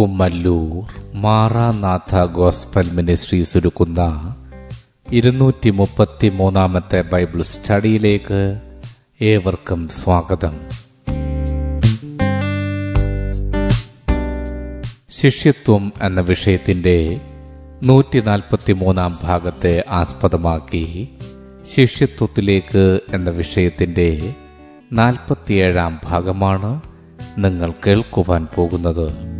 Kummallur Maranatha gospel ministries ഒരുക്കുന്ന ഇരുന്നൂറ്റി മുപ്പത്തി മൂന്നാമത്തെ ബൈബിൾ സ്റ്റഡിയിലേക്ക് ഏവർക്കും സ്വാഗതം. ശിഷ്യത്വം എന്ന വിഷയത്തിന്റെ നൂറ്റി നാൽപ്പത്തി മൂന്നാം ഭാഗത്തെ ആസ്പദമാക്കി ശിഷ്യത്വത്തിലേക്ക് എന്ന വിഷയത്തിന്റെ നാൽപ്പത്തിയേഴാം ഭാഗമാണ് നിങ്ങൾ കേൾക്കുവാൻ പോകുന്നത്.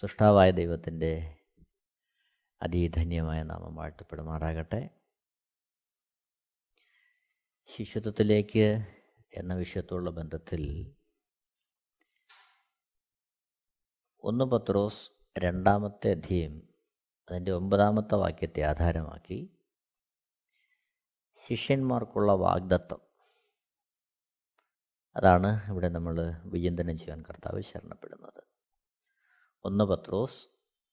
സൃഷ്ടാവായ ദൈവത്തിന്റെ അതിധന്യമായ നാമം വാഴ്ത്തപ്പെടുമാറാകട്ടെ. ശിശുത്വത്തിലേക്ക് എന്ന വിഷയത്തോടുള്ള ബന്ധത്തിൽ ഒന്ന് പത്രോസ് രണ്ടാമത്തെ അധ്യയം അതിന്റെ ഒമ്പതാമത്തെ വാക്യത്തെ ആധാരമാക്കി ശിഷ്യന്മാർക്കുള്ള വാഗ്ദത്തം. അതാണ് ഇവിടെ നമ്മൾ വിചിന്തനം ചെയ്യാൻ കർത്താവ് ശരണപ്പെടുന്നത്. ഒന്ന് പത്രോസ്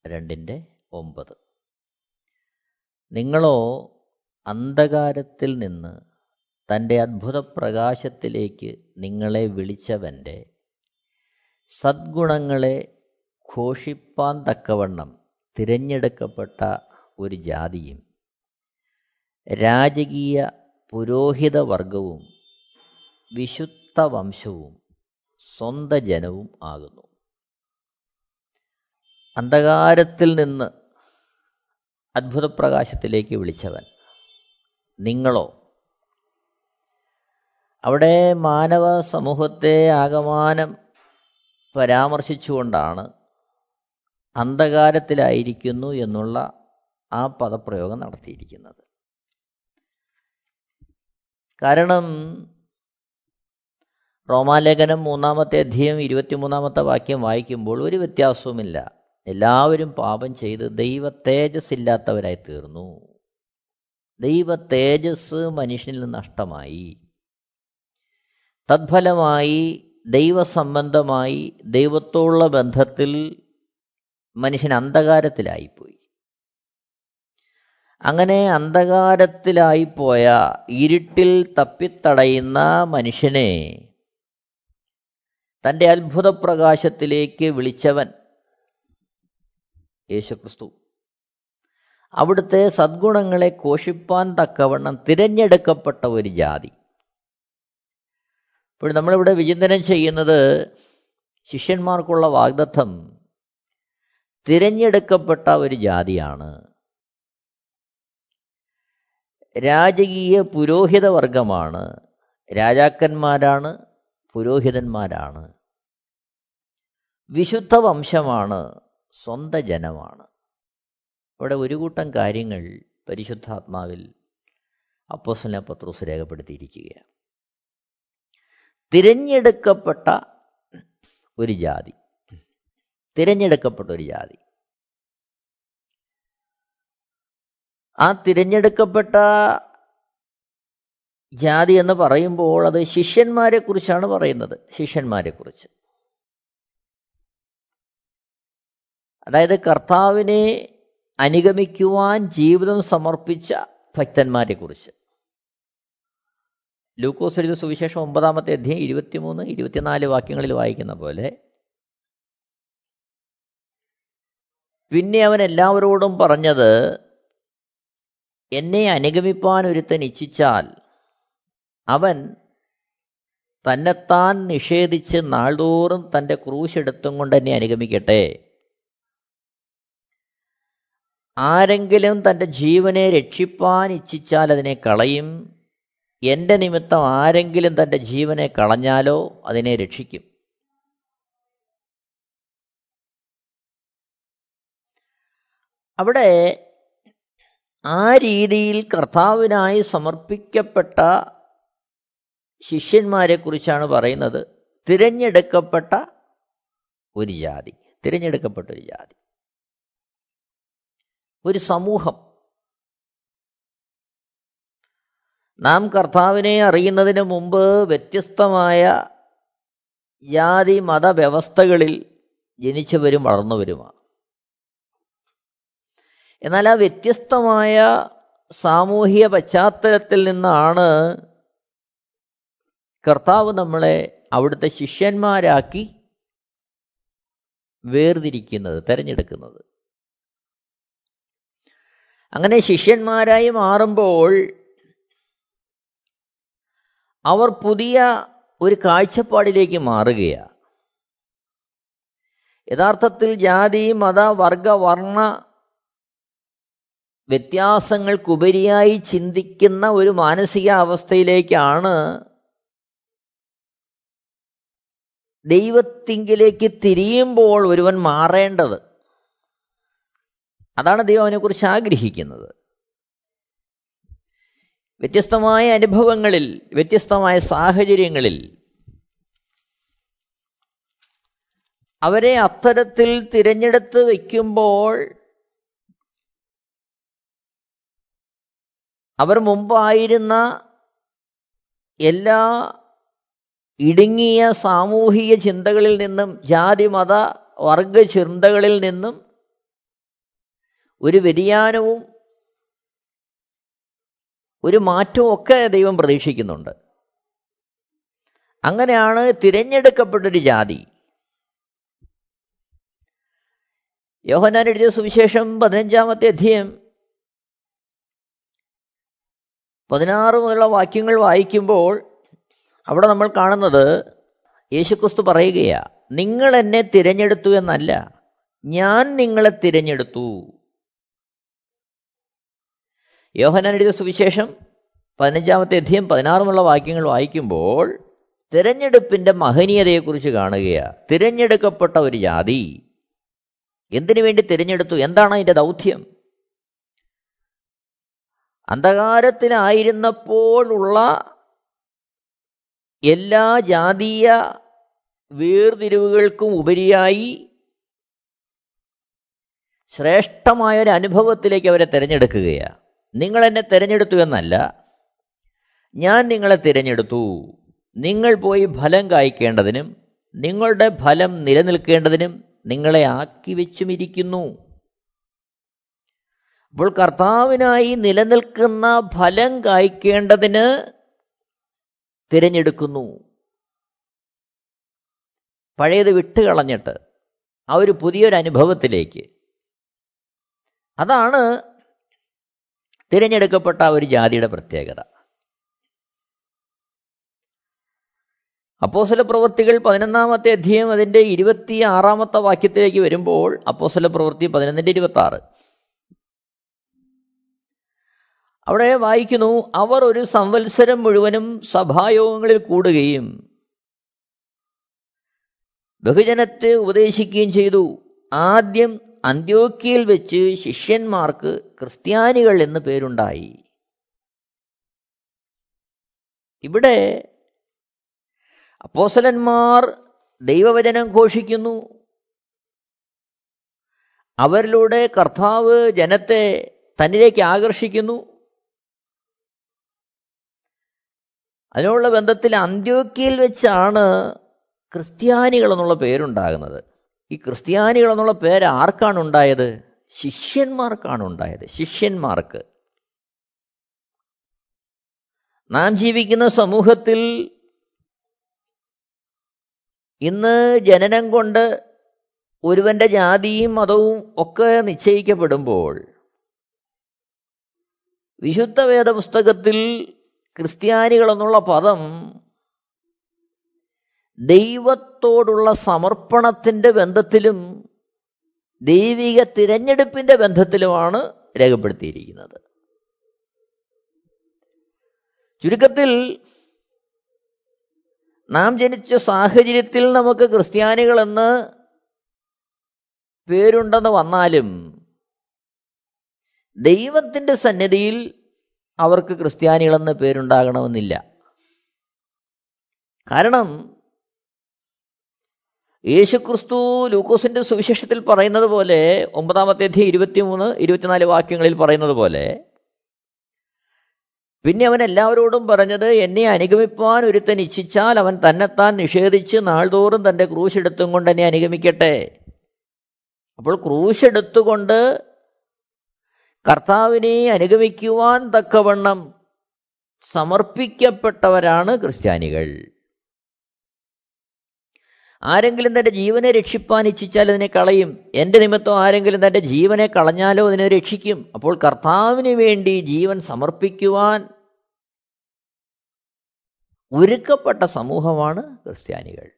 രണ്ടിന്റെ ഒമ്പത്. നിങ്ങളോ അന്ധകാരത്തിൽ നിന്ന് തന്റെ അത്ഭുത പ്രകാശത്തിലേക്ക് നിങ്ങളെ വിളിച്ചവന്റെ സദ്ഗുണങ്ങളെ ഘോഷിപ്പാൻ തക്കവണ്ണം തിരഞ്ഞെടുക്കപ്പെട്ട ഒരു ജാതിയും രാജകീയ പുരോഹിത വർഗവും വിശുദ്ധ വംശവും സ്വന്ത ജനവും ആകുന്നു. അന്ധകാരത്തിൽ നിന്ന് അത്ഭുതപ്രകാശത്തിലേക്ക് വിളിച്ചവൻ നിങ്ങളോ? അവിടെ മാനവ സമൂഹത്തെ ആകമാനം പരാമർശിച്ചുകൊണ്ടാണ് അന്ധകാരത്തിലായിരിക്കുന്നു എന്നുള്ള ആ പദപ്രയോഗം നടത്തിയിരിക്കുന്നത്. കാരണം റോമാലേഖനം മൂന്നാമത്തെ അധ്യയം ഇരുപത്തിമൂന്നാമത്തെ വാക്യം വായിക്കുമ്പോൾ ഒരു വ്യത്യാസവുമില്ല. എല്ലാവരും പാപം ചെയ്ത് ദൈവ തേജസ് ഇല്ലാത്തവരായി തീർന്നു ദൈവ തേജസ് മനുഷ്യനിൽ നഷ്ടമായി. തത്ഫലമായി ദൈവസംബന്ധമായി ദൈവത്തോടുള്ള ബന്ധത്തിൽ മനുഷ്യൻ അന്ധകാരത്തിലായിപ്പോയി. അങ്ങനെ അന്ധകാരത്തിലായിപ്പോയ ഇരുട്ടിൽ തപ്പിത്തടയുന്ന മനുഷ്യനെ തന്റെ അത്ഭുത പ്രകാശത്തിലേക്ക് വിളിച്ചവൻ യേശുക്രിസ്തു. അവിടുത്തെ സദ്ഗുണങ്ങളെ കോഷിപ്പാൻ തക്കവണ്ണം തിരഞ്ഞെടുക്കപ്പെട്ട ഒരു ജാതി. ഇപ്പോൾ നമ്മളിവിടെ വിചിന്തനം ചെയ്യുന്നത് ശിഷ്യന്മാർക്കുള്ള വാഗ്ദത്വം തിരഞ്ഞെടുക്കപ്പെട്ട ഒരു ജാതിയാണ്. രാജകീയ പുരോഹിത വർഗമാണ്. രാജാക്കന്മാരാണ് പുരോഹിതന്മാരാണ്. വിശുദ്ധ വംശമാണ്. സ്വന്ത ജനമാണ് ഇവിടെ ഒരു കൂട്ടം കാര്യങ്ങൾ പരിശുദ്ധാത്മാവിൽ അപ്പോസന പത്രോസ് രേഖപ്പെടുത്തിയിരിക്കുകയാണ്. തിരഞ്ഞെടുക്കപ്പെട്ട ഒരു ജാതി. തിരഞ്ഞെടുക്കപ്പെട്ട ഒരു ജാതി. ആ തിരഞ്ഞെടുക്കപ്പെട്ട ജാതി എന്ന് പറയുമ്പോൾ അത് ശിഷ്യന്മാരെ കുറിച്ചാണ് പറയുന്നത്. ശിഷ്യന്മാരെ കുറിച്ച് അതായത് കർത്താവിനെ അനുഗമിക്കുവാൻ ജീവിതം സമർപ്പിച്ച ഭക്തന്മാരെ കുറിച്ച് ലൂക്കോസ് എഴുതിയ സുവിശേഷം ഒമ്പതാമത്തെ അധ്യയം ഇരുപത്തിമൂന്ന് ഇരുപത്തിനാല് വാക്യങ്ങളിൽ വായിക്കുന്ന പോലെ പിന്നെ അവൻ എല്ലാവരോടും പറഞ്ഞത് എന്നെ അനുഗമിപ്പാൻ ഒരുത്തൻ ഇച്ഛിച്ചാൽ അവൻ തന്നെത്താൻ നിഷേധിച്ച് നാൾതോറും തന്റെ ക്രൂശെടുത്തും കൊണ്ട് എന്നെ അനുഗമിക്കട്ടെ. ആരെങ്കിലും തന്റെ ജീവനെ രക്ഷിപ്പാൻ ഇച്ഛിച്ചാൽ അതിനെ കളയും. എന്റെ നിമിത്തം ആരെങ്കിലും തന്റെ ജീവനെ കളഞ്ഞാലോ അതിനെ രക്ഷിക്കും. അവിടെ ആ രീതിയിൽ കർത്താവിനായി സമർപ്പിക്കപ്പെട്ട ശിഷ്യന്മാരെക്കുറിച്ചാണ് പറയുന്നത്. തിരഞ്ഞെടുക്കപ്പെട്ട ഒരു ജാതി. തിരഞ്ഞെടുക്കപ്പെട്ട ഒരു ജാതി. ഒരു സമൂഹം. നാം കർത്താവിനെ അറിയുന്നതിന് മുമ്പ് വ്യത്യസ്തമായ ജാതി മതവ്യവസ്ഥകളിൽ ജനിച്ചവരും വളർന്നവരുമാണ്. എന്നാൽ ആ വ്യത്യസ്തമായ സാമൂഹിക പശ്ചാത്തലത്തിൽ നിന്നാണ് കർത്താവ് നമ്മളെ അവിടുത്തെ ശിഷ്യന്മാരാക്കി വേർതിരിക്കുന്നത് തിരഞ്ഞെടുക്കുന്നത്. അങ്ങനെ ശിഷ്യന്മാരായി മാറുമ്പോൾ അവർ പുതിയ ഒരു കാഴ്ചപ്പാടിലേക്ക് മാറുകയാണ് യഥാർത്ഥത്തിൽ ജാതി മത വർഗ വർണ വ്യത്യാസങ്ങൾക്കുപരിയായി ചിന്തിക്കുന്ന ഒരു മാനസികാവസ്ഥയിലേക്കാണ് ദൈവത്തിങ്കിലേക്ക് തിരിയുമ്പോൾ ഒരുവൻ മാറേണ്ടത്. അതാണ് ദൈവം അവനെക്കുറിച്ച് ആഗ്രഹിക്കുന്നത്. വ്യത്യസ്തമായ അനുഭവങ്ങളിൽ വ്യത്യസ്തമായ സാഹചര്യങ്ങളിൽ അവരെ അത്തരത്തിൽ തിരഞ്ഞെടുത്ത് വയ്ക്കുമ്പോൾ അവർ മുമ്പായിരുന്ന എല്ലാ ഇടുങ്ങിയ സാമൂഹിക ചിന്തകളിൽ നിന്നും ജാതി മത വർഗ ചിന്തകളിൽ നിന്നും ഒരു വ്യതിയാനവും ഒരു മാറ്റവും ഒക്കെ ദൈവം പ്രതീക്ഷിക്കുന്നുണ്ട്. അങ്ങനെയാണ് തിരഞ്ഞെടുക്കപ്പെട്ടൊരു ജാതി. യോഹനാൻ എഴുതിയ സുവിശേഷം പതിനഞ്ചാമത്തെ അധ്യയം പതിനാറ് മുതലുള്ള വാക്യങ്ങൾ വായിക്കുമ്പോൾ അവിടെ നമ്മൾ കാണുന്നത് യേശുക്രിസ്തു പറയുകയാ നിങ്ങൾ എന്നെ തിരഞ്ഞെടുത്തു എന്നല്ല ഞാൻ നിങ്ങളെ തിരഞ്ഞെടുത്തു. യോഹനാൻ എഴുതിയ സുവിശേഷം പതിനഞ്ചാമത്തെ അധ്യയം പതിനാറുമുള്ള വാക്യങ്ങൾ വായിക്കുമ്പോൾ തിരഞ്ഞെടുപ്പിന്റെ മഹനീയതയെക്കുറിച്ച് കാണുകയാണ് തിരഞ്ഞെടുക്കപ്പെട്ട ഒരു ജാതി എന്തിനു വേണ്ടി തിരഞ്ഞെടുത്തു? എന്താണ് അതിന്റെ ദൗത്യം? അന്ധകാരത്തിലായിരുന്നപ്പോഴുള്ള എല്ലാ ജാതീയ വേർതിരിവുകൾക്കും ഉപരിയായി ശ്രേഷ്ഠമായ ഒരു അനുഭവത്തിലേക്ക് അവരെ തിരഞ്ഞെടുക്കുകയാണ് നിങ്ങൾ എന്നെ തിരഞ്ഞെടുത്തു എന്നല്ല. ഞാൻ നിങ്ങളെ തിരഞ്ഞെടുത്തു. നിങ്ങൾ പോയി ഫലം കായ്ക്കേണ്ടതിനും നിങ്ങളുടെ ഫലം നിലനിൽക്കേണ്ടതിനും നിങ്ങളെ ആക്കി വെച്ചുമിരിക്കുന്നു. അപ്പോൾ കർത്താവിനായി നിലനിൽക്കുന്ന ഫലം കായ്ക്കേണ്ടതിന് തിരഞ്ഞെടുക്കുന്നു. പഴയത് വിട്ടുകളഞ്ഞിട്ട് ആ ഒരു പുതിയൊരു അനുഭവത്തിലേക്ക് അതാണ് തിരഞ്ഞെടുക്കപ്പെട്ട ഒരു ജാതിയുടെ പ്രത്യേകത. അപ്പോസല പ്രവൃത്തികൾ പതിനൊന്നാമത്തെ അധ്യയം അതിന്റെ ഇരുപത്തി ആറാമത്തെ വാക്യത്തിലേക്ക് വരുമ്പോൾ അപ്പോസല പ്രവൃത്തി പതിനൊന്നിന്റെ ഇരുപത്തി ആറ് അവിടെ വായിക്കുന്നു അവർ ഒരു സംവത്സരം മുഴുവനും സഭായോഗങ്ങളിൽ കൂടുകയും ബഹുജനത്തെ ഉപദേശിക്കുകയും ചെയ്തു. ആദ്യം അന്ത്യോക്കിയിൽ വെച്ച് ശിഷ്യന്മാർക്ക് ക്രിസ്ത്യാനികൾ എന്ന് പേരുണ്ടായി. ഇവിടെ അപ്പോസലന്മാർ ദൈവവചനം ഘോഷിക്കുന്നു. അവരിലൂടെ കർത്താവ് ജനത്തെ തന്നിലേക്ക് ആകർഷിക്കുന്നു. അതിനുള്ള ബന്ധത്തിൽ അന്ത്യോക്കിയിൽ വെച്ചാണ് ക്രിസ്ത്യാനികൾ എന്നുള്ള പേരുണ്ടാകുന്നത്. ഈ ക്രിസ്ത്യാനികൾ എന്നുള്ള പേര് ആർക്കാണ് ഉണ്ടായത്? ശിഷ്യന്മാർക്കാണ് ഉണ്ടായത്. ശിഷ്യന്മാർക്ക്. നാം ജീവിക്കുന്ന സമൂഹത്തിൽ ഇന്ന് ജനനം കൊണ്ട് ഒരുവന്റെ ജാതിയും മതവും ഒക്കെ നിശ്ചയിക്കപ്പെടുമ്പോൾ വിശുദ്ധ വേദപുസ്തകത്തിൽ ക്രിസ്ത്യാനികൾ എന്നുള്ള പദം ദൈവത്തോടുള്ള സമർപ്പണത്തിന്റെ ബന്ധത്തിലും ദൈവിക തിരഞ്ഞെടുപ്പിന്റെ ബന്ധത്തിലുമാണ് രേഖപ്പെടുത്തിയിരിക്കുന്നത്. ചുരുക്കത്തിൽ നാം ജനിച്ച സാഹചര്യത്തിൽ നമുക്ക് ക്രിസ്ത്യാനികളെന്ന് പേരുണ്ടെന്ന് വന്നാലും ദൈവത്തിന്റെ സന്നിധിയിൽ അവർക്ക് ക്രിസ്ത്യാനികളെന്ന് പേരുണ്ടാകണമെന്നില്ല. കാരണം യേശുക്രിസ്തു ലൂക്കോസിന്റെ സുവിശേഷത്തിൽ പറയുന്നത് പോലെ ഒമ്പതാമത്തെ അധ്യയം ഇരുപത്തിമൂന്ന് ഇരുപത്തിനാല് വാക്യങ്ങളിൽ പറയുന്നത് പോലെ പിന്നെ അവൻ എല്ലാവരോടും പറഞ്ഞത് എന്നെ അനുഗമിപ്പാൻ ഒരുത്തൻ ഇച്ഛിച്ചാൽ അവൻ തന്നെത്താൻ നിഷേധിച്ച് നാൾതോറും തന്റെ ക്രൂശ് എടുത്തും കൊണ്ട് എന്നെ അനുഗമിക്കട്ടെ. അപ്പോൾ ക്രൂശ് എടുത്തുകൊണ്ട് കർത്താവിനെ അനുഗമിക്കുവാൻ തക്കവണ്ണം സമർപ്പിക്കപ്പെട്ടവരാണ് ക്രിസ്ത്യാനികൾ. ആരെങ്കിലും തന്റെ ജീവനെ രക്ഷിപ്പാൻ ഇച്ഛിച്ചാൽ അതിനെ കളയും. എന്റെ നിമിത്തം ആരെങ്കിലും തന്റെ ജീവനെ കളഞ്ഞാലോ അതിനെ രക്ഷിക്കും. അപ്പോൾ കർത്താവിന് വേണ്ടി ജീവൻ സമർപ്പിക്കുവാൻ ഒരുക്കപ്പെട്ട സമൂഹമാണ് ക്രിസ്ത്യാനികൾ.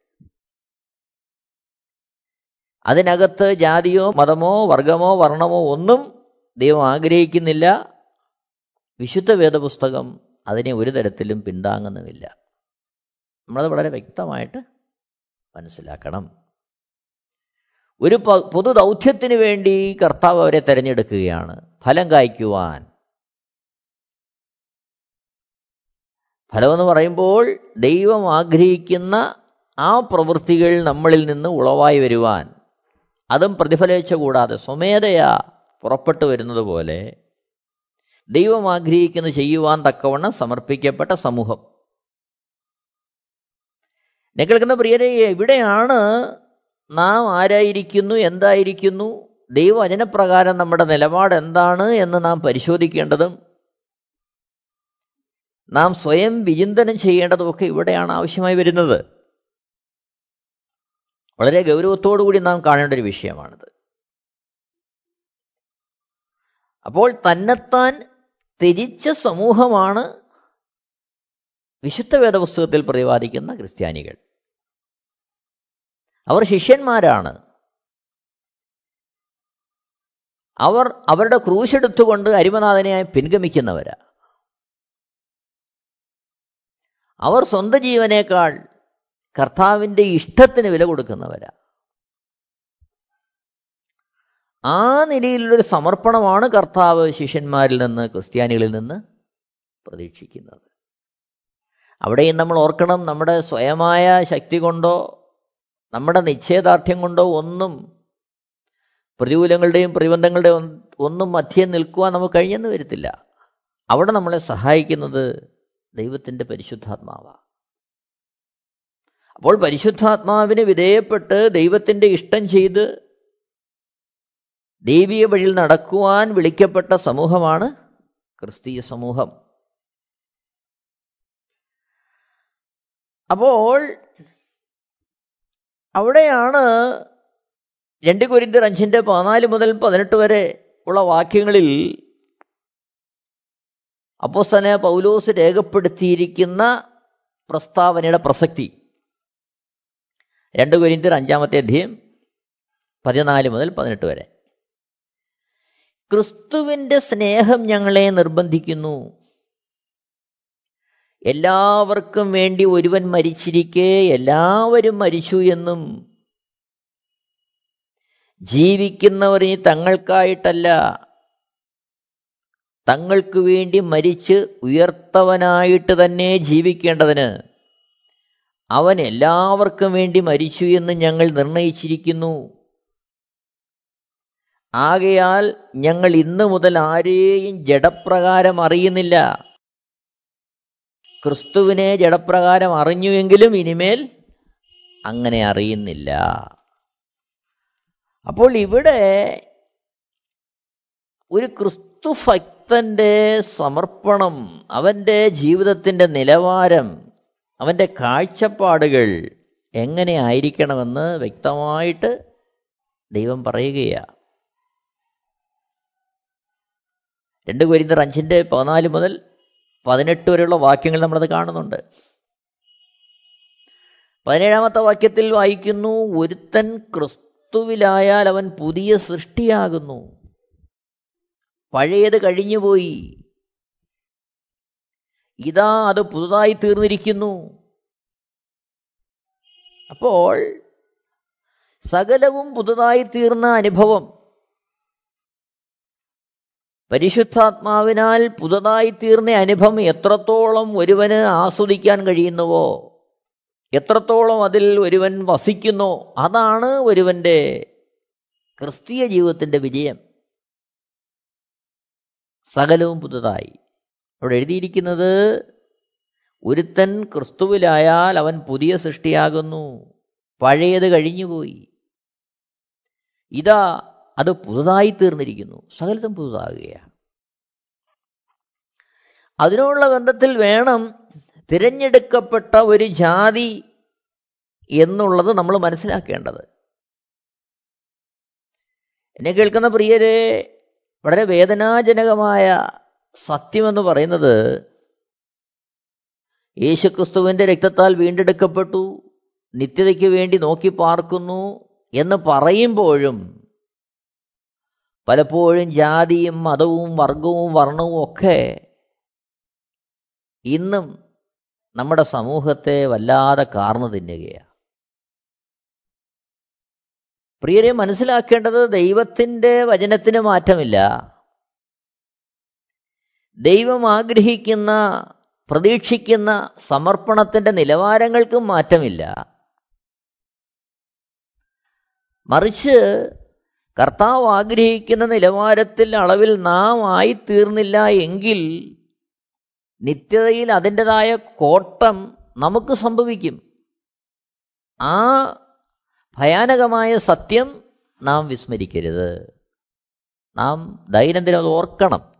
അതിനകത്ത് ജാതിയോ മതമോ വർഗമോ വർണമോ ഒന്നും ദൈവം ആഗ്രഹിക്കുന്നില്ല. വിശുദ്ധ വേദപുസ്തകം അതിനെ ഒരു തരത്തിലും പിന്താങ്ങുന്നുമില്ല. നമ്മളത് വളരെ വ്യക്തമായിട്ട് മനസ്സിലാക്കണം. ഒരു പൊതു ദൗത്യത്തിന് വേണ്ടി കർത്താവ് അവരെ തിരഞ്ഞെടുക്കുകയാണ്. ഫലം കായ്ക്കുവാൻ. ഫലമെന്ന് പറയുമ്പോൾ ദൈവം ആഗ്രഹിക്കുന്ന ആ പ്രവൃത്തികൾ നമ്മളിൽ നിന്ന് ഉളവായി വരുവാൻ. അതും പ്രതിഫലിച്ച കൂടാതെ സ്വമേധയാ പുറപ്പെട്ടു വരുന്നത് പോലെ ദൈവം ആഗ്രഹിക്കുന്ന ചെയ്യുവാൻ തക്കവണ്ണം സമർപ്പിക്കപ്പെട്ട സമൂഹം. എന്നെ കേൾക്കുന്ന പ്രിയരെ എവിടെയാണ് നാം ആരായിരിക്കുന്നു എന്തായിരിക്കുന്നു? ദൈവവചനപ്രകാരം നമ്മുടെ നിലപാട് എന്താണ് എന്ന് നാം പരിശോധിക്കേണ്ടതും നാം സ്വയം വിചിന്തനം ചെയ്യേണ്ടതുമൊക്കെ ഇവിടെയാണ് ആവശ്യമായി വരുന്നത്. വളരെ ഗൗരവത്തോടു കൂടി നാം കാണേണ്ട ഒരു വിഷയമാണിത്. അപ്പോൾ തന്നെത്താൻ തിരിച്ച സമൂഹമാണ് വിശുദ്ധ വേദപുസ്തകത്തിൽ പ്രതിപാദിക്കുന്ന ക്രിസ്ത്യാനികൾ. അവർ ശിഷ്യന്മാരാണ്. അവർ അവരുടെ ക്രൂശെടുത്തുകൊണ്ട് അരിമനാഥനെ പിൻഗമിക്കുന്നവരാ. അവർ സ്വന്തം ജീവനേക്കാൾ കർത്താവിന്റെ ഇഷ്ടത്തിന് വില കൊടുക്കുന്നവരാ. ആ നിലയിലുള്ളൊരു സമർപ്പണമാണ് കർത്താവ് ശിഷ്യന്മാരിൽ നിന്ന് ക്രിസ്ത്യാനികളിൽ നിന്ന് പ്രതീക്ഷിക്കുന്നത്. അവിടെയും നമ്മൾ ഓർക്കണം നമ്മുടെ സ്വയമായ ശക്തി കൊണ്ടോ നമ്മുടെ നിശ്ചയദാർഢ്യം കൊണ്ടോ ഒന്നും പ്രതികൂലങ്ങളുടെയും പ്രതിബന്ധങ്ങളുടെയും ഒന്നും മധ്യം നിൽക്കുവാൻ നമുക്ക് കഴിഞ്ഞെന്ന് വരത്തില്ല. അവിടെ നമ്മളെ സഹായിക്കുന്നത് ദൈവത്തിന്റെ പരിശുദ്ധാത്മാവാണ് അപ്പോൾ പരിശുദ്ധാത്മാവിന് വിധേയപ്പെട്ട് ദൈവത്തിന്റെ ഇഷ്ടം ചെയ്ത് ദൈവീയ വഴിയിൽ നടക്കുവാൻ വിളിക്കപ്പെട്ട സമൂഹമാണ് ക്രിസ്തീയ സമൂഹം. അപ്പോൾ അവിടെയാണ് രണ്ട് കുരിന്തർ അഞ്ചിന്റെ പതിനാല് മുതൽ പതിനെട്ട് വരെ ഉള്ള വാക്യങ്ങളിൽ അപ്പോസന പൗലോസ് രേഖപ്പെടുത്തിയിരിക്കുന്ന പ്രസ്താവനയുടെ പ്രസക്തി. രണ്ട് കുരിന്തർ അഞ്ചാമത്തെ അധ്യയം പതിനാല് മുതൽ പതിനെട്ട് വരെ. ക്രിസ്തുവിന്റെ സ്നേഹം ഞങ്ങളെ നിർബന്ധിക്കുന്നു. എല്ലാവർക്കും വേണ്ടി ഒരുവൻ മരിച്ചിരിക്കെ എല്ലാവരും മരിച്ചു എന്നും. ജീവിക്കുന്നവർ ഇനി തങ്ങൾക്കായിട്ടല്ല. തങ്ങൾക്ക് വേണ്ടി മരിച്ച് ഉയർത്തവനായിട്ട് തന്നെ ജീവിക്കേണ്ടതിന്. അവൻ എല്ലാവർക്കും വേണ്ടി മരിച്ചു എന്ന് ഞങ്ങൾ നിർണയിച്ചിരിക്കുന്നു. ആകയാൽ ഞങ്ങൾ ഇന്നു മുതൽ ആരെയും ജഡപ്രകാരം അറിയുന്നില്ല. ക്രിസ്തുവിനെ ജഡപ്രകാരം അറിഞ്ഞുവെങ്കിലും ഇനിമേൽ അങ്ങനെ അറിയുന്നില്ല. അപ്പോൾ ഇവിടെ ഒരു ക്രിസ്തു ഭക്തന്റെ സമർപ്പണം അവന്റെ ജീവിതത്തിന്റെ നിലവാരം അവന്റെ കാഴ്ചപ്പാടുകൾ എങ്ങനെ ആയിരിക്കണമെന്ന് വ്യക്തമായിട്ട് ദൈവം പറയുകയാണ് രണ്ട് കുരിന്തർ അഞ്ചിന്റെ പതിനാല് മുതൽ പതിനെട്ട് വരെയുള്ള വാക്യങ്ങൾ നമ്മളത് കാണുന്നുണ്ട്. പതിനേഴാമത്തെ വാക്യത്തിൽ വായിക്കുന്നു ഒരുത്തൻ ക്രിസ്തുവിലായാൽ അവൻ പുതിയ സൃഷ്ടിയാകുന്നു. പഴയത് കഴിഞ്ഞുപോയി. ഇതാ അത് പുതുതായി തീർന്നിരിക്കുന്നു. അപ്പോൾ സകലവും പുതുതായി തീർന്ന അനുഭവം പരിശുദ്ധാത്മാവിനാൽ പുതുതായി തീർന്ന അനുഭവം എത്രത്തോളം ഒരുവന് ആസ്വദിക്കാൻ കഴിയുന്നുവോ എത്രത്തോളം അതിൽ ഒരുവൻ വസിക്കുന്നു അതാണ് ഒരുവന്റെ ക്രിസ്തീയ ജീവിതത്തിന്റെ വിജയം. സകലവും പുതുതായി. അവിടെ എഴുതിയിരിക്കുന്നത് ഒരുത്തൻ ക്രിസ്തുവിലായാൽ അവൻ പുതിയ സൃഷ്ടിയാകുന്നു പഴയത് കഴിഞ്ഞുപോയി. ഇതാ അത് പുതുതായി തീർന്നിരിക്കുന്നു. സകലതും പുതുതാകുകയാണ്. അതിനുള്ള ബന്ധത്തിൽ വേണം തിരഞ്ഞെടുക്കപ്പെട്ട ഒരു ജാതി എന്നുള്ളത് നമ്മൾ മനസ്സിലാക്കേണ്ടത്. എന്നെ കേൾക്കുന്ന പ്രിയരെ വളരെ വേദനാജനകമായ സത്യമെന്ന് പറയുന്നത് യേശുക്രിസ്തുവിന്റെ രക്തത്താൽ വീണ്ടെടുക്കപ്പെട്ടു നിത്യതയ്ക്ക് വേണ്ടി നോക്കി പാർക്കുന്നു എന്ന് പറയുമ്പോഴും പലപ്പോഴും ജാതിയും മതവും വർഗവും വർണവും ഒക്കെ ഇന്നും നമ്മുടെ സമൂഹത്തെ വല്ലാതെ കാർന്നു തിന്നുകയാണ്. പ്രിയരെ മനസ്സിലാക്കേണ്ടത് ദൈവത്തിന്റെ വചനത്തിന് മാറ്റമില്ല. ദൈവം ആഗ്രഹിക്കുന്ന പ്രതീക്ഷിക്കുന്ന സമർപ്പണത്തിന്റെ നിലവാരങ്ങൾക്കും മാറ്റമില്ല. മറിച്ച് കർത്താവ് ആഗ്രഹിക്കുന്ന നിലവാരത്തിൽ അളവിൽ നാം ആയിത്തീർന്നില്ല എങ്കിൽ നിത്യതയിൽ അതിന്റെതായ കോട്ടം നമുക്ക് സംഭവിക്കും. ആ ഭയാനകമായ സത്യം നാം വിസ്മരിക്കരുത്. നാം ദൈനംദിനം അത് ഓർക്കണം.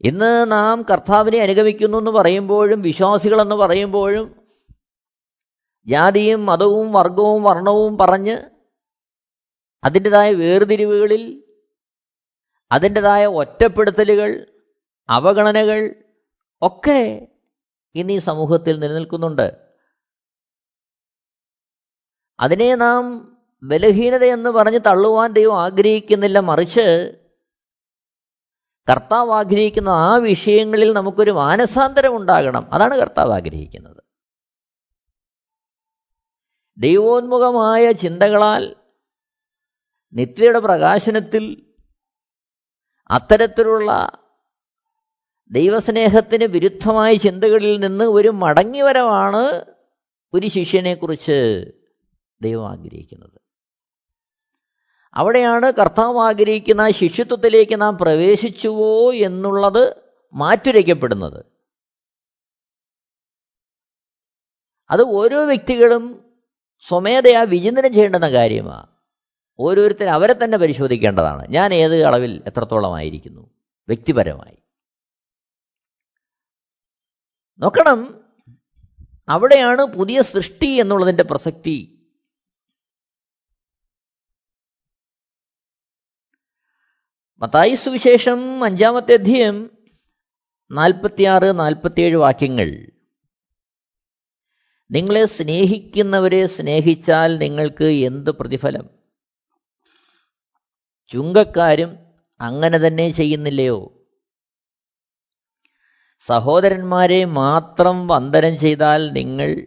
ഇന്ന് നാം കർത്താവിനെ അനുഗമിക്കുന്നു എന്ന് പറയുമ്പോഴും വിശ്വാസികളെന്ന് പറയുമ്പോഴും ജാതിയും മതവും വർഗവും വർണവും പറഞ്ഞ് അതിന്റെതായ വേർതിരിവുകളിൽ അതിന്റെതായ ഒറ്റപ്പെടുത്തലുകൾ അവഗണനകൾ ഒക്കെ ഇന്ന് ഈ സമൂഹത്തിൽ നിലനിൽക്കുന്നുണ്ട്. അതിനെ നാം ബലഹീനതയെന്ന് പറഞ്ഞ് തള്ളുവാൻ ദൈവം ആഗ്രഹിക്കുന്നില്ല മറിച്ച് കർത്താവ് ആഗ്രഹിക്കുന്ന ആ വിഷയങ്ങളിൽ നമുക്കൊരു മാനസാന്തരം ഉണ്ടാകണം. അതാണ് കർത്താവ് ആഗ്രഹിക്കുന്നത്. ദൈവോന്മുഖമായ ചിന്തകളാൽ നിത്യയുടെ പ്രകാശനത്തിൽ അത്തരത്തിലുള്ള ദൈവസ്നേഹത്തിന് വിരുദ്ധമായ ചിന്തകളിൽ നിന്ന് ഒരു മടങ്ങിവരവാണ് ഒരു ശിഷ്യനെക്കുറിച്ച് ദൈവം ആഗ്രഹിക്കുന്നത്. അവിടെയാണ് കർത്താവ് ആഗ്രഹിക്കുന്ന ശിഷ്യത്വത്തിലേക്ക് നാം പ്രവേശിച്ചുവോ എന്നുള്ളത് മാറ്റുരയ്ക്കപ്പെടുന്നത്. അത് ഓരോ വ്യക്തികളും സ്വമേധയാ വിചിന്തനം ചെയ്യേണ്ടുന്ന കാര്യമാണ് ഓരോരുത്തർ അവരെ തന്നെ പരിശോധിക്കേണ്ടതാണ്. ഞാൻ ഏത് അളവിൽ എത്രത്തോളമായിരിക്കുന്നു? വ്യക്തിപരമായി. നോക്കണം. അവിടെയാണ് പുതിയ സൃഷ്ടി എന്നുള്ളതിന്റെ പ്രസക്തി. മത്തായി സുവിശേഷം അഞ്ചാമത്തെ അധ്യയം നാൽപ്പത്തിയാറ് നാൽപ്പത്തിയേഴ് വാക്യങ്ങൾ. നിങ്ങളെ സ്നേഹിക്കുന്നവരെ സ്നേഹിച്ചാൽ നിങ്ങൾക്ക് എന്ത് പ്രതിഫലം? ചുങ്കക്കാരും അങ്ങനെ തന്നെ ചെയ്യുന്നില്ലയോ? സഹോദരന്മാരെ മാത്രം വന്ദനം ചെയ്താൽ നിങ്ങൾ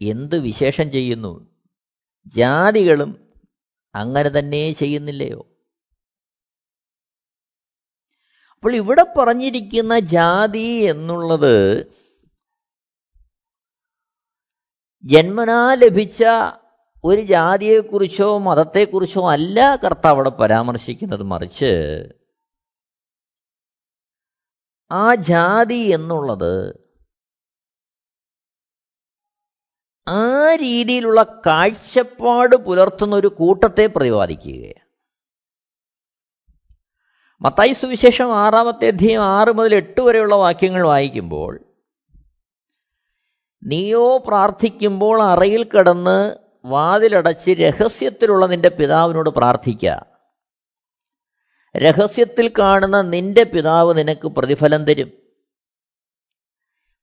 എന്ത് വിശേഷം ചെയ്യുന്നു? ജാതികളും അങ്ങനെ തന്നെ ചെയ്യുന്നില്ലയോ? അപ്പോൾ ഇവിടെ പറഞ്ഞിരിക്കുന്ന ജാതി എന്നുള്ളത് ജന്മനാ ലഭിച്ച ഒരു ജാതിയെക്കുറിച്ചോ മതത്തെക്കുറിച്ചോ അല്ല കർത്താവ് അവിടെ പരാമർശിക്കുന്നത്. മറിച്ച് ആ ജാതി എന്നുള്ളത് ആ രീതിയിലുള്ള കാഴ്ചപ്പാട് പുലർത്തുന്ന ഒരു കൂട്ടത്തെ പ്രതിപാദിക്കുകയാണ്. മത്തായി സുവിശേഷം ആറാമത്തെ അധ്യയം ആറ് മുതൽ എട്ട് വരെയുള്ള വാക്യങ്ങൾ വായിക്കുമ്പോൾ നീയോ പ്രാർത്ഥിക്കുമ്പോൾ അറയിൽ കിടന്ന് വാതിലടച്ച് രഹസ്യത്തിലുള്ള നിന്റെ പിതാവിനോട് പ്രാർത്ഥിക്കുക രഹസ്യത്തിൽ കാണുന്ന നിന്റെ പിതാവ് നിനക്ക് പ്രതിഫലം തരും.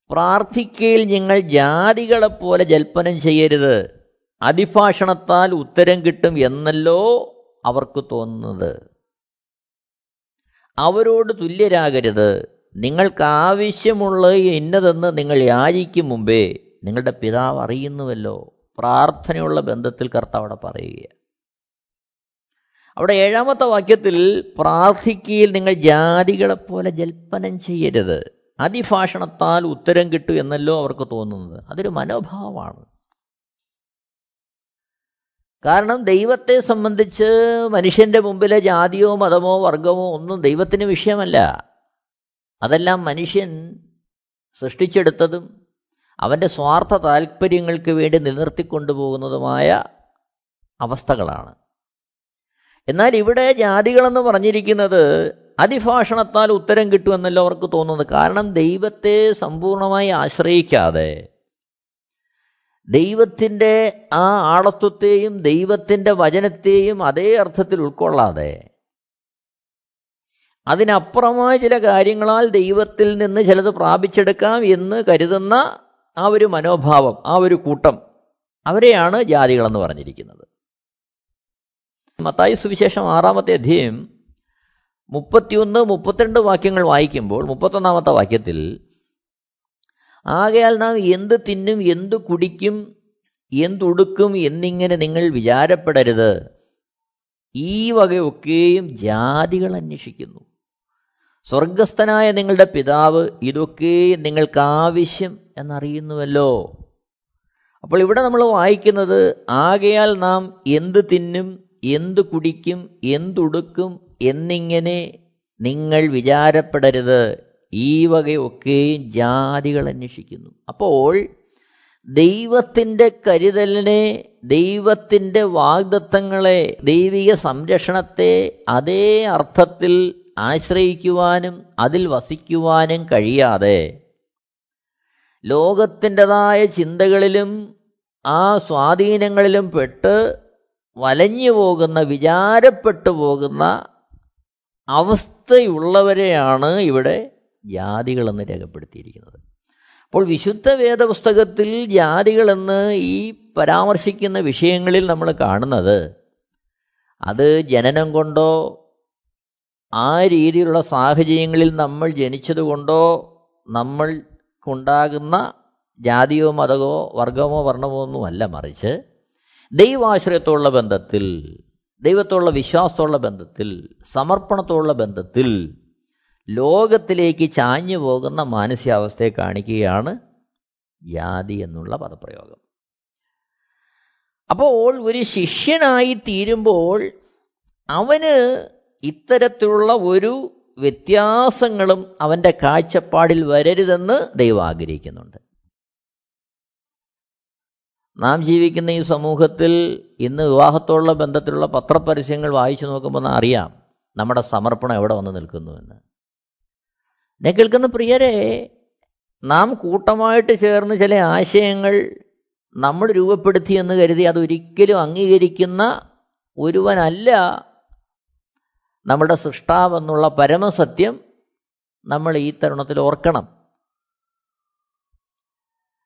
പ്രാർത്ഥിക്കയിൽ നിങ്ങൾ ജാതികളെപ്പോലെ ജൽപ്പനം ചെയ്യരുത്. അതിഭാഷണത്താൽ ഉത്തരം കിട്ടും എന്നല്ലോ അവർക്ക് തോന്നുന്നത്. അവരോട് തുല്യരാകരുത്. നിങ്ങൾക്ക് ആവശ്യമുള്ളത് ഇന്നതെന്ന് നിങ്ങൾ യാചിക്കും മുമ്പേ നിങ്ങളുടെ പിതാവ് അറിയുന്നുവല്ലോ. പ്രാർത്ഥനയുള്ള ബന്ധത്തിൽ കർത്താവ് അവിടെ പറയുക അവിടെ ഏഴാമത്തെ വാക്യത്തിൽ പ്രാർത്ഥിക്കയിൽ നിങ്ങൾ ജാതികളെപ്പോലെ ജൽപ്പനം ചെയ്യരുത്. അതിഭാഷണത്താൽ ഉത്തരം കിട്ടും എന്നല്ലോ അവർക്ക് തോന്നുന്നത്. അതൊരു മനോഭാവമാണ്. കാരണം ദൈവത്തെ സംബന്ധിച്ച് മനുഷ്യന്റെ മുമ്പിലെ ജാതിയോ മതമോ വർഗമോ ഒന്നും ദൈവത്തിന് വിഷയമല്ല. അതെല്ലാം മനുഷ്യൻ സൃഷ്ടിച്ചെടുത്തതും അവന്റെ സ്വാർത്ഥ താല്പര്യങ്ങൾക്ക് വേണ്ടി നിലനിർത്തിക്കൊണ്ടുപോകുന്നതുമായ അവസ്ഥകളാണ്. എന്നാൽ ഇവിടെ ജാതികളെന്ന് പറഞ്ഞിരിക്കുന്നത് അതിഭാഷണത്താൽ ഉത്തരം കിട്ടുമെന്നല്ലോ അവർക്ക് തോന്നുന്നത്. കാരണം ദൈവത്തെ സമ്പൂർണമായി ആശ്രയിക്കാതെ ദൈവത്തിന്റെ ആ ആളത്വത്തെയും ദൈവത്തിന്റെ വചനത്തെയും അതേ അർത്ഥത്തിൽ ഉൾക്കൊള്ളാതെ അതിനപ്പുറമായ ചില കാര്യങ്ങളാൽ ദൈവത്തിൽ നിന്ന് ചിലത് പ്രാപിച്ചെടുക്കാം എന്ന് കരുതുന്ന ആ ഒരു മനോഭാവം ആ ഒരു കൂട്ടം അവരെയാണ് ജാതികളെന്ന് പറഞ്ഞിരിക്കുന്നത്. മത്തായി സുവിശേഷം ആറാമത്തെ അധ്യയം മുപ്പത്തിയൊന്ന് മുപ്പത്തിരണ്ട് വാക്യങ്ങൾ വായിക്കുമ്പോൾ മുപ്പത്തൊന്നാമത്തെ വാക്യത്തിൽ ആകയാൽ നാം എന്ത് തിന്നും എന്തു കുടിക്കും എന്തുടുക്കും എന്നിങ്ങനെ നിങ്ങൾ വിചാരപ്പെടരുത്. ഈ വകയൊക്കെയും ജാതികൾ അന്വേഷിക്കുന്നു. സ്വർഗസ്ഥനായ നിങ്ങളുടെ പിതാവ് ഇതൊക്കെ നിങ്ങൾക്ക് ആവശ്യം എന്നറിയുന്നുവല്ലോ. അപ്പോൾ ഇവിടെ നമ്മൾ വായിക്കുന്നത് ആകയാൽ നാം എന്ത് തിന്നും എന്ത് കുടിക്കും എന്തുടുക്കും എന്നിങ്ങനെ നിങ്ങൾ വിചാരപ്പെടരുത്. ഈ വകയൊക്കെയും ജാതികൾ അന്വേഷിക്കുന്നു. അപ്പോൾ ദൈവത്തിന്റെ കരുതലിനെ ദൈവത്തിന്റെ വാഗ്ദത്തങ്ങളെ ദൈവിക സംരക്ഷണത്തെ അതേ അർത്ഥത്തിൽ ആശ്രയിക്കുവാനും അതിൽ വസിക്കുവാനും കഴിയാതെ ലോകത്തിന്റെതായ ചിന്തകളിലും ആ സ്വാധീനങ്ങളിലും പെട്ട് വലഞ്ഞു പോകുന്ന വിചാരപ്പെട്ടു പോകുന്ന അവസ്ഥയുള്ളവരെയാണ് ഇവിടെ ജാതികളെന്ന് രേഖപ്പെടുത്തിയിരിക്കുന്നത്. അപ്പോൾ വിശുദ്ധ വേദപുസ്തകത്തിൽ ജാതികളെന്ന് ഈ പരാമർശിക്കുന്ന വിഷയങ്ങളിൽ നമ്മൾ കാണുന്നത് അത് ജനനം കൊണ്ടോ ആ രീതിയിലുള്ള സാഹചര്യങ്ങളിൽ നമ്മൾ ജനിച്ചതുകൊണ്ടോ നമ്മൾക്കുണ്ടാകുന്ന ജാതിയോ മതമോ വർഗമോ വർണമോ ഒന്നുമല്ല മറിച്ച് ദൈവാശ്രയത്തോടുള്ള ബന്ധത്തിൽ ദൈവത്തോടുള്ള വിശ്വാസത്തോടുള്ള ബന്ധത്തിൽ സമർപ്പണത്തോടുള്ള ബന്ധത്തിൽ ലോകത്തിലേക്ക് ചാഞ്ഞു പോകുന്ന മാനസികാവസ്ഥയെ കാണിക്കുകയാണ് ജാതി എന്നുള്ള പദപ്രയോഗം. അപ്പോൾ ഒരു ശിഷ്യനായി തീരുമ്പോൾ അവന് ഇത്തരത്തിലുള്ള ഒരു വ്യത്യാസങ്ങളും അവന്റെ കാഴ്ചപ്പാടിൽ വരരുതെന്ന് ദൈവം ആഗ്രഹിക്കുന്നുണ്ട്. നാം ജീവിക്കുന്ന ഈ സമൂഹത്തിൽ ഇന്ന് വിവാഹത്തോടുള്ള ബന്ധത്തിലുള്ള പത്രപരസ്യങ്ങൾ വായിച്ചു നോക്കുമ്പോൾ അറിയാം നമ്മുടെ സമർപ്പണം എവിടെ വന്ന് നിൽക്കുന്നുവെന്ന്. എന്നെ കേൾക്കുന്ന പ്രിയരെ നാം കൂട്ടമായിട്ട് ചേർന്ന് ചില ആശയങ്ങൾ നമ്മൾ രൂപപ്പെടുത്തി എന്ന് കരുതി അതൊരിക്കലും അംഗീകരിക്കുന്ന ഒരുവനല്ല നമ്മുടെ സൃഷ്ടാവെന്നുള്ള പരമസത്യം നമ്മൾ ഈ തരുണത്തിൽ ഓർക്കണം.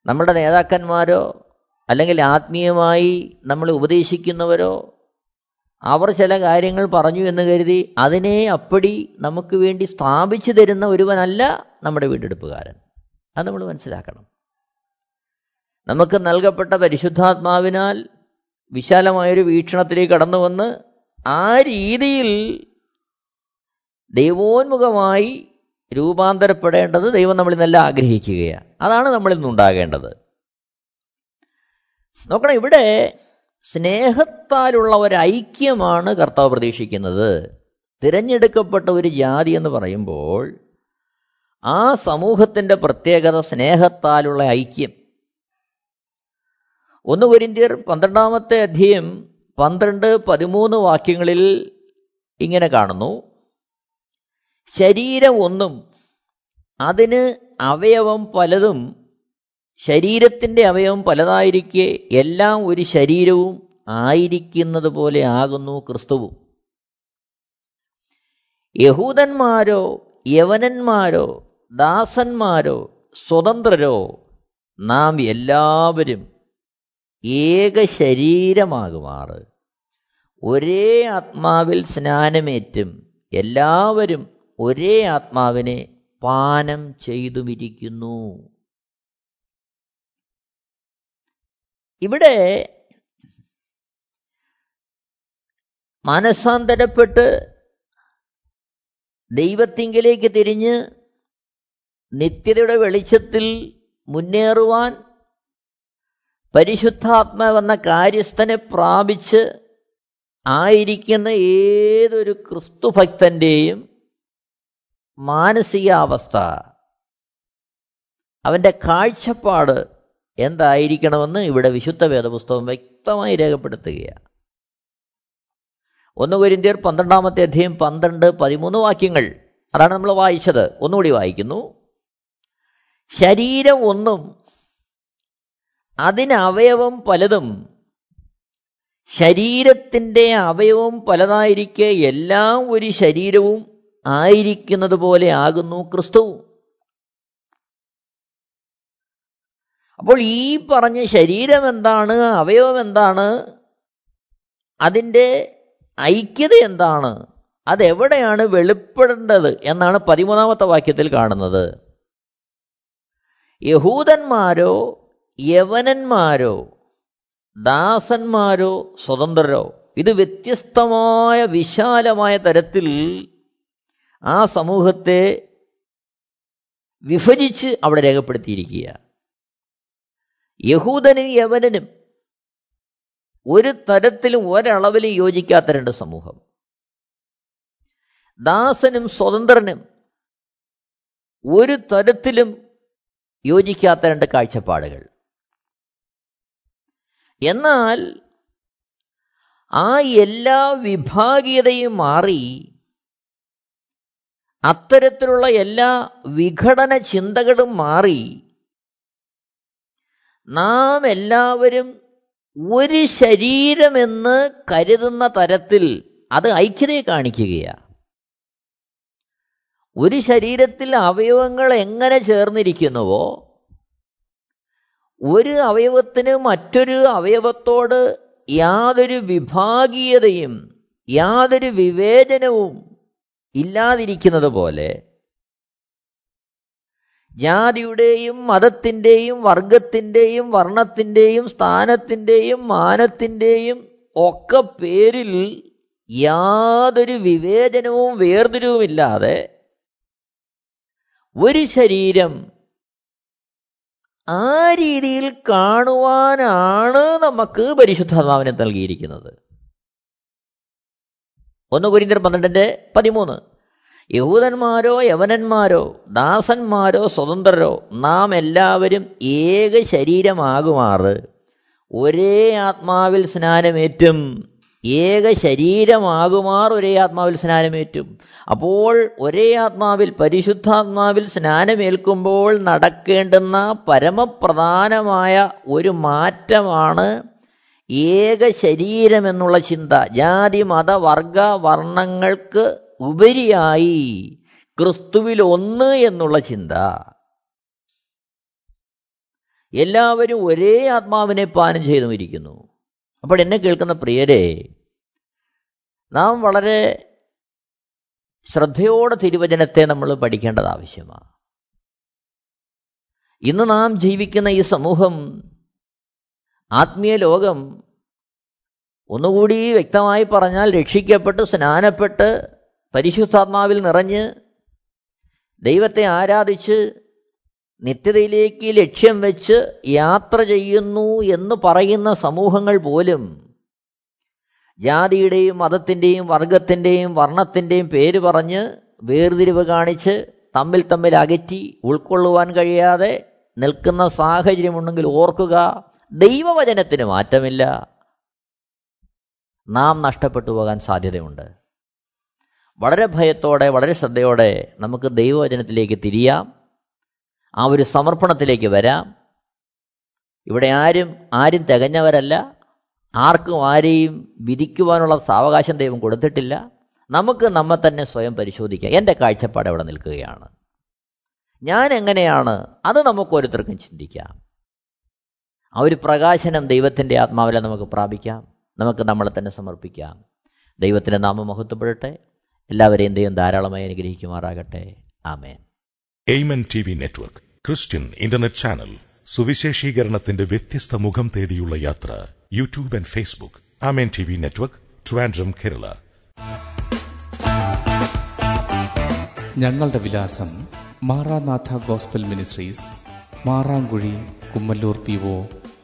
നമ്മുടെ നേതാക്കന്മാരോ അല്ലെങ്കിൽ ആത്മീയമായി നമ്മൾ ഉപദേശിക്കുന്നവരോ അവർ ചില കാര്യങ്ങൾ പറഞ്ഞു എന്ന് കരുതി അതിനെ അപ്പടി നമുക്ക് വേണ്ടി സ്ഥാപിച്ചു തരുന്ന ഒരുവനല്ല നമ്മുടെ വീണ്ടെടുപ്പുകാരൻ. അത് നമ്മൾ മനസ്സിലാക്കണം. നമുക്ക് നൽകപ്പെട്ട പരിശുദ്ധാത്മാവിനാൽ വിശാലമായൊരു വീക്ഷണത്തിലേക്ക് കടന്നു വന്ന് ആ രീതിയിൽ ദൈവോന്മുഖമായി രൂപാന്തരപ്പെടേണ്ടത് ദൈവം നമ്മളിൽ നല്ല ആഗ്രഹിക്കുകയാണ്. അതാണ് നമ്മളിൽ നിന്നുണ്ടാകേണ്ടത്. നോക്കണം ഇവിടെ സ്നേഹത്താലുള്ള ഒരു ഐക്യമാണ് കർത്താവ് പ്രതീക്ഷിക്കുന്നത്. തിരഞ്ഞെടുക്കപ്പെട്ട ഒരു ജാതി എന്ന് പറയുമ്പോൾ ആ സമൂഹത്തിന്റെ പ്രത്യേകത സ്നേഹത്താലുള്ള ഐക്യം. ഒന്ന് കുരിന്തിയർ പന്ത്രണ്ടാമത്തെ അധ്യയം പന്ത്രണ്ട് പതിമൂന്ന് വാക്യങ്ങളിൽ ഇങ്ങനെ കാണുന്നു. ശരീരം ഒന്നും അതിന് അവയവം പലതും ശരീരത്തിന്റെ അവയവം പലതായിരിക്കെ എല്ലാം ഒരു ശരീരവും ആയിരിക്കുന്നത് പോലെ ആകുന്നു ക്രിസ്തുവും. യഹൂദന്മാരോ യവനന്മാരോ ദാസന്മാരോ സ്വതന്ത്രരോ നാം എല്ലാവരും ഏക ശരീരമാകുമാറ്. ഒരേ ആത്മാവിൽ സ്നാനമേറ്റും എല്ലാവരും ഒരേ ആത്മാവിനെ പാനം ചെയ്തുമിരിക്കുന്നു. ഇവിടെ മനസ്സാന്തരപ്പെട്ട് ദൈവത്തിങ്കിലേക്ക് തിരിഞ്ഞ് നിത്യതയുടെ വെളിച്ചത്തിൽ മുന്നേറുവാൻ പരിശുദ്ധാത്മാവെന്ന കാര്യസ്ഥനെ പ്രാപിച്ച് ആയിരിക്കുന്ന ഏതൊരു ക്രിസ്തുഭക്തന്റെയും മാനസികാവസ്ഥ. അവന്റെ കാഴ്ചപ്പാട് എന്തായിരിക്കണമെന്ന് ഇവിടെ വിശുദ്ധ വേദപുസ്തകം വ്യക്തമായി രേഖപ്പെടുത്തുകയാണ്. ഒന്ന് കുരിന്തിയർ പന്ത്രണ്ടാമത്തെ അധ്യയം പന്ത്രണ്ട് പതിമൂന്ന് വാക്യങ്ങൾ. അതാണ് നമ്മൾ വായിച്ചത്. ഒന്നുകൂടി വായിക്കുന്നു. ശരീരം ഒന്നും അതിനവയവം പലതും ശരീരത്തിന്റെ അവയവം പലതായിരിക്കെ എല്ലാം ഒരു ശരീരവും ആയിരിക്കുന്നത് പോലെ ആകുന്നു ക്രിസ്തുവും അപ്പോൾ ഈ പറഞ്ഞ ശരീരം എന്താണ് അവയവം എന്താണ് അതിന്റെ ഐക്യത എന്താണ് അതെവിടെയാണ് വെളിപ്പെടേണ്ടത് എന്നാണ് പതിമൂന്നാമത്തെ വാക്യത്തിൽ കാണുന്നത്. യഹൂദന്മാരോ യവനന്മാരോ ദാസന്മാരോ സ്വതന്ത്രരോ ഇത് വ്യത്യസ്തമായ വിശാലമായ തരത്തിൽ ആ സമൂഹത്തെ വിഭജിച്ച് അവിടെ രേഖപ്പെടുത്തിയിരിക്കുക. യഹൂദനും യവനനും ഒരു തരത്തിലും ഒരളവിലും യോജിക്കാത്ത രണ്ട് സമൂഹം. ദാസനും സ്വതന്ത്രനും ഒരു തരത്തിലും യോജിക്കാത്ത രണ്ട് കാഴ്ചപ്പാടുകൾ. എന്നാൽ ആ എല്ലാ വിഭാഗീയതയും മാറി അത്തരത്തിലുള്ള എല്ലാ വിഘടന ചിന്തകളും മാറി നാം എല്ലാവരും ഒരു ശരീരമെന്ന് കരുതുന്ന തരത്തിൽ അത് ഐക്യതയെ കാണിക്കുകയാണ് ഒരു ശരീരത്തിൽ അവയവങ്ങൾ എങ്ങനെ ചേർന്നിരിക്കുന്നുവോ ഒരു അവയവത്തിന് മറ്റൊരു അവയവത്തോട് യാതൊരു വിഭാഗീയതയും യാതൊരു വിവേചനവും ഇല്ലാതിരിക്കുന്നത് പോലെ ജാതിയുടെയും മതത്തിന്റെയും വർഗത്തിന്റെയും വർണത്തിന്റെയും സ്ഥാനത്തിന്റെയും മാനത്തിന്റെയും ഒക്കെ പേരിൽ യാതൊരു വിവേചനവും വേർതിരിവുമില്ലാതെ ഒരു ശരീരം ആ രീതിയിൽ കാണുവാനാണ് നമുക്ക് പരിശുദ്ധാത്മാവിനെ നൽകിയിരിക്കുന്നത്. ഒന്ന് കുരിന്തർ പന്ത്രണ്ടിന്റെ പതിമൂന്ന്. യഹൂദന്മാരോ യവനന്മാരോ ദാസന്മാരോ സ്വതന്ത്രരോ നാം എല്ലാവരും ഏക ശരീരമാകുമാറ്. ഒരേ ആത്മാവിൽ സ്നാനമേറ്റും ഏക ശരീരമാകുമാർ ഒരേ ആത്മാവിൽ സ്നാനമേറ്റും. അപ്പോൾ ഒരേ ആത്മാവിൽ പരിശുദ്ധാത്മാവിൽ സ്നാനമേൽക്കുമ്പോൾ നടക്കേണ്ടുന്ന പരമപ്രധാനമായ ഒരു മാറ്റമാണ് ഏക ശരീരമെന്നുള്ള ചിന്ത. ജാതി മത വർഗ വർണങ്ങൾക്ക് ഉപരിയായി ക്രിസ്തുവിൽ ഒന്ന് എന്നുള്ള ചിന്ത. എല്ലാവരും ഒരേ ആത്മാവിനെ പാനം ചെയ്തു ഇരിക്കുന്നു അപ്പോൾ എന്നെ കേൾക്കുന്ന പ്രിയരെ നാം വളരെ ശ്രദ്ധയോടെ തിരുവചനത്തെ നമ്മൾ പഠിക്കേണ്ടത് ആവശ്യമാണ്. ഇന്ന് നാം ജീവിക്കുന്ന ഈ സമൂഹം ആത്മീയ ലോകം ഒന്നുകൂടി വ്യക്തമായി പറഞ്ഞാൽ രക്ഷിക്കപ്പെട്ട് സ്നാനപ്പെട്ട് പരിശുദ്ധാത്മാവിൽ നിറഞ്ഞ് ദൈവത്തെ ആരാധിച്ച് നിത്യതയിലേക്ക് ലക്ഷ്യം വെച്ച് യാത്ര ചെയ്യുന്നു എന്ന് പറയുന്ന സമൂഹങ്ങൾ പോലും ജാതിയുടെയും മതത്തിന്റെയും വർഗത്തിന്റെയും വർണത്തിന്റെയും പേര് പറഞ്ഞ് വേർതിരിവ് കാണിച്ച് തമ്മിൽ തമ്മിൽ അകറ്റി ഉൾക്കൊള്ളുവാൻ കഴിയാതെ നിൽക്കുന്ന സാഹചര്യമുണ്ടെങ്കിൽ ഓർക്കുക ദൈവവചനത്തിന് മാറ്റമില്ല. നാം നഷ്ടപ്പെട്ടു പോകാൻ സാധ്യതയുണ്ട്. വളരെ ഭയത്തോടെ വളരെ ശ്രദ്ധയോടെ നമുക്ക് ദൈവവചനത്തിലേക്ക് തിരിയാം. ആ ഒരു സമർപ്പണത്തിലേക്ക് വരാം. ഇവിടെ ആരും ആരും തികഞ്ഞവരല്ല. ആർക്കും ആരെയും വിധിക്കുവാനുള്ള സാവകാശം ദൈവം കൊടുത്തിട്ടില്ല. നമുക്ക് നമ്മെ തന്നെ സ്വയം പരിശോധിക്കാം. എന്റെ കാഴ്ചപ്പാട് എവിടെ നിൽക്കുകയാണ്. ഞാൻ എങ്ങനെയാണ്? അത് നമുക്ക് ഓരോരുത്തർക്കും ചിന്തിക്കാം. ആ ഒരു പ്രകാശനം ദൈവത്തിന്റെ ആത്മാവിലെ നമുക്ക് പ്രാപിക്കാം. നമുക്ക് നമ്മളെ തന്നെ സമർപ്പിക്കാം. ദൈവത്തിന്റെ നാമം മഹത്വപ്പെടട്ടെ. എല്ലാവരെയും ദൈവം ധാരാളമായി അനുഗ്രഹിക്കുമാറാകട്ടെ. ആമേൻ. Amen T V network Christian internet channel സുവിശേഷീകരണത്തിന്റെ വ്യത്യസ്ത മുഖം തേടിയുള്ള യാത്ര YouTube and Facebook. Amen T V network Trivandrum Kerala. ഞങ്ങളുടെ വിലാസം Maranatha gospel ministries Marankuzhi Kummallur P O